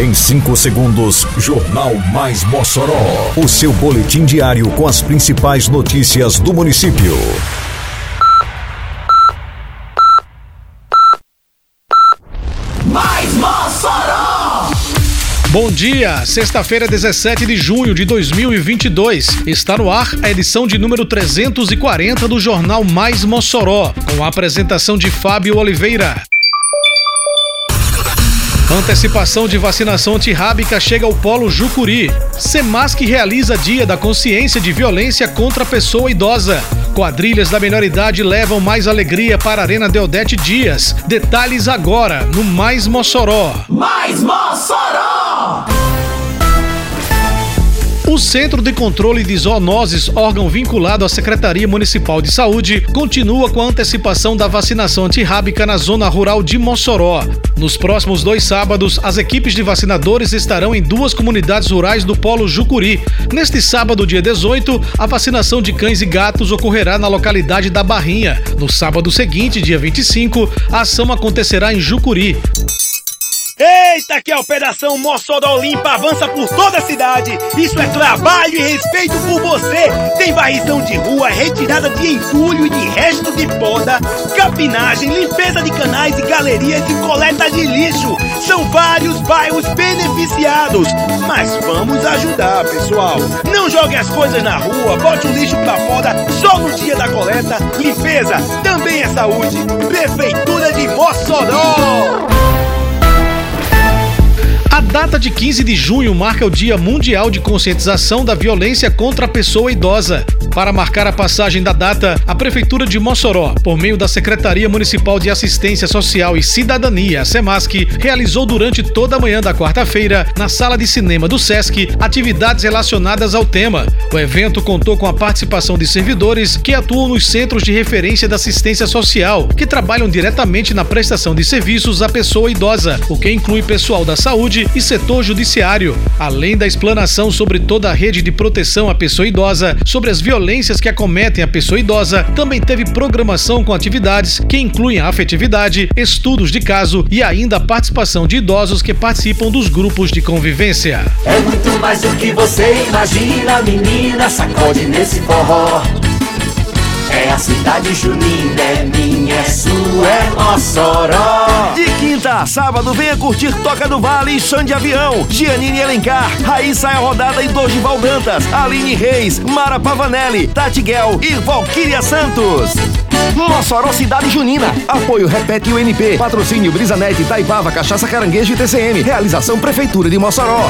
Em 5 segundos, Jornal Mais Mossoró. O seu boletim diário com as principais notícias do município. Mais Mossoró! Bom dia, sexta-feira, 17 de junho de 2022. Está no ar a edição de número 340 do Jornal Mais Mossoró, com a apresentação de Fábio Oliveira. Antecipação de vacinação antirrábica chega ao Polo Jucuri. Semasc realiza Dia da Consciência de Violência contra a Pessoa Idosa. Quadrilhas da menor idade levam mais alegria para a Arena Deodete Dias. Detalhes agora no Mais Mossoró. Mais Mossoró! O Centro de Controle de Zoonoses, órgão vinculado à Secretaria Municipal de Saúde, continua com a antecipação da vacinação antirrábica na zona rural de Mossoró. Nos próximos dois sábados, as equipes de vacinadores estarão em duas comunidades rurais do Polo Jucuri. Neste sábado, dia 18, a vacinação de cães e gatos ocorrerá na localidade da Barrinha. No sábado seguinte, dia 25, a ação acontecerá em Jucuri. Eita, que a Operação Mossoró Limpa avança por toda a cidade. Isso é trabalho e respeito por você. Tem varrição de rua, retirada de entulho e de resto de poda, capinagem, limpeza de canais e galerias e coleta de lixo. São vários bairros beneficiados. Mas vamos ajudar, pessoal. Não jogue as coisas na rua, bote o lixo pra fora só no dia da coleta. Limpeza também é saúde. Prefeitura de Mossoró. Data de 15 de junho marca o Dia Mundial de Conscientização da Violência contra a Pessoa Idosa. Para marcar a passagem da data, a Prefeitura de Mossoró, por meio da Secretaria Municipal de Assistência Social e Cidadania, a SEMASC, realizou durante toda a manhã da quarta-feira, na sala de cinema do SESC, atividades relacionadas ao tema. O evento contou com a participação de servidores que atuam nos centros de referência da assistência social, que trabalham diretamente na prestação de serviços à pessoa idosa, o que inclui pessoal da saúde e setor judiciário, além da explanação sobre toda a rede de proteção à pessoa idosa, sobre as violências que acometem a pessoa idosa, também teve programação com atividades que incluem a afetividade, estudos de caso e ainda a participação de idosos que participam dos grupos de convivência. É muito mais do que você imagina, menina, sacode nesse forró. É a cidade junina, é minha, é sua, é Mossoró. Quinta a sábado, venha curtir Toca do Vale e Xande Avião, Giannini Elencar, Raíssa é Rodada e Dorival Dantas, Aline Reis, Mara Pavanelli, Tati Guel e Valquíria Santos. Mossoró Cidade Junina. Apoio Repete UNP. Patrocínio Brisanete, Taipava, Cachaça Caranguejo e TCM. Realização Prefeitura de Mossoró.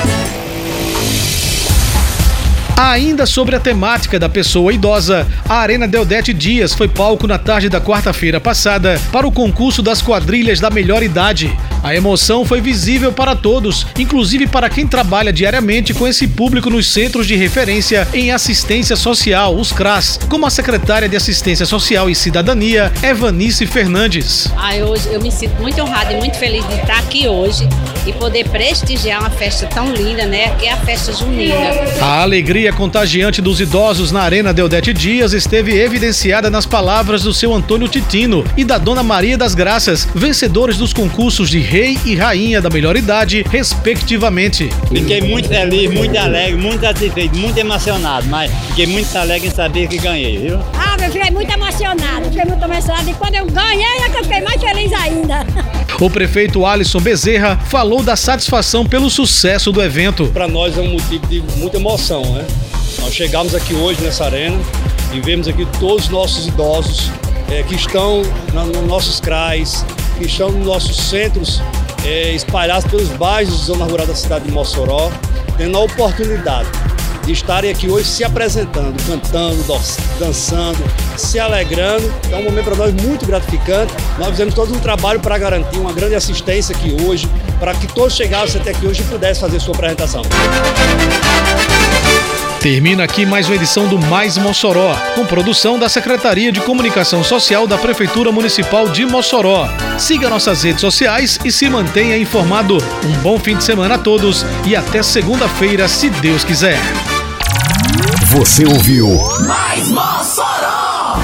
Ainda sobre a temática da pessoa idosa, a Arena Deodete Dias foi palco na tarde da quarta-feira passada para o concurso das quadrilhas da melhor idade. A emoção foi visível para todos, inclusive para quem trabalha diariamente com esse público nos centros de referência em assistência social, os CRAS, como a secretária de Assistência Social e Cidadania, Evanice Fernandes. Ah, eu, eu me sinto muito honrada e muito feliz de estar aqui hoje e poder prestigiar uma festa tão linda, né? Que é a festa junina. A alegria contagiante dos idosos na Arena Deodete Dias esteve evidenciada nas palavras do seu Antônio Titino e da Dona Maria das Graças, vencedores dos concursos de Rei e Rainha da Melhor Idade, respectivamente. Fiquei muito feliz, muito alegre, muito satisfeito, muito emocionado, mas fiquei muito alegre em saber que ganhei, viu? Ah, eu fiquei muito emocionado, fiquei muito emocionado e quando eu ganhei é que eu fiquei mais feliz ainda. O prefeito Alisson Bezerra falou da satisfação pelo sucesso do evento. Para nós é um motivo de muita emoção, né? Nós chegamos aqui hoje nessa arena e vemos aqui todos os nossos idosos é, que estão nos nossos CRAs, que estão nos nossos centros é, espalhados pelos bairros da zona rural da cidade de Mossoró, tendo a oportunidade de estarem aqui hoje se apresentando, cantando, dançando, se alegrando. É um momento para nós muito gratificante. Nós fizemos todo um trabalho para garantir uma grande assistência aqui hoje, para que todos chegassem até aqui hoje e pudessem fazer sua apresentação. Termina aqui mais uma edição do Mais Mossoró, com produção da Secretaria de Comunicação Social da Prefeitura Municipal de Mossoró. Siga nossas redes sociais e se mantenha informado. Um bom fim de semana a todos e até segunda-feira, se Deus quiser. Você ouviu Mais Mossoró!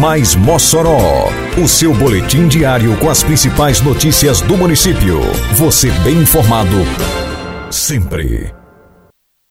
Mais Mossoró, o seu boletim diário com as principais notícias do município. Você bem informado Sempre.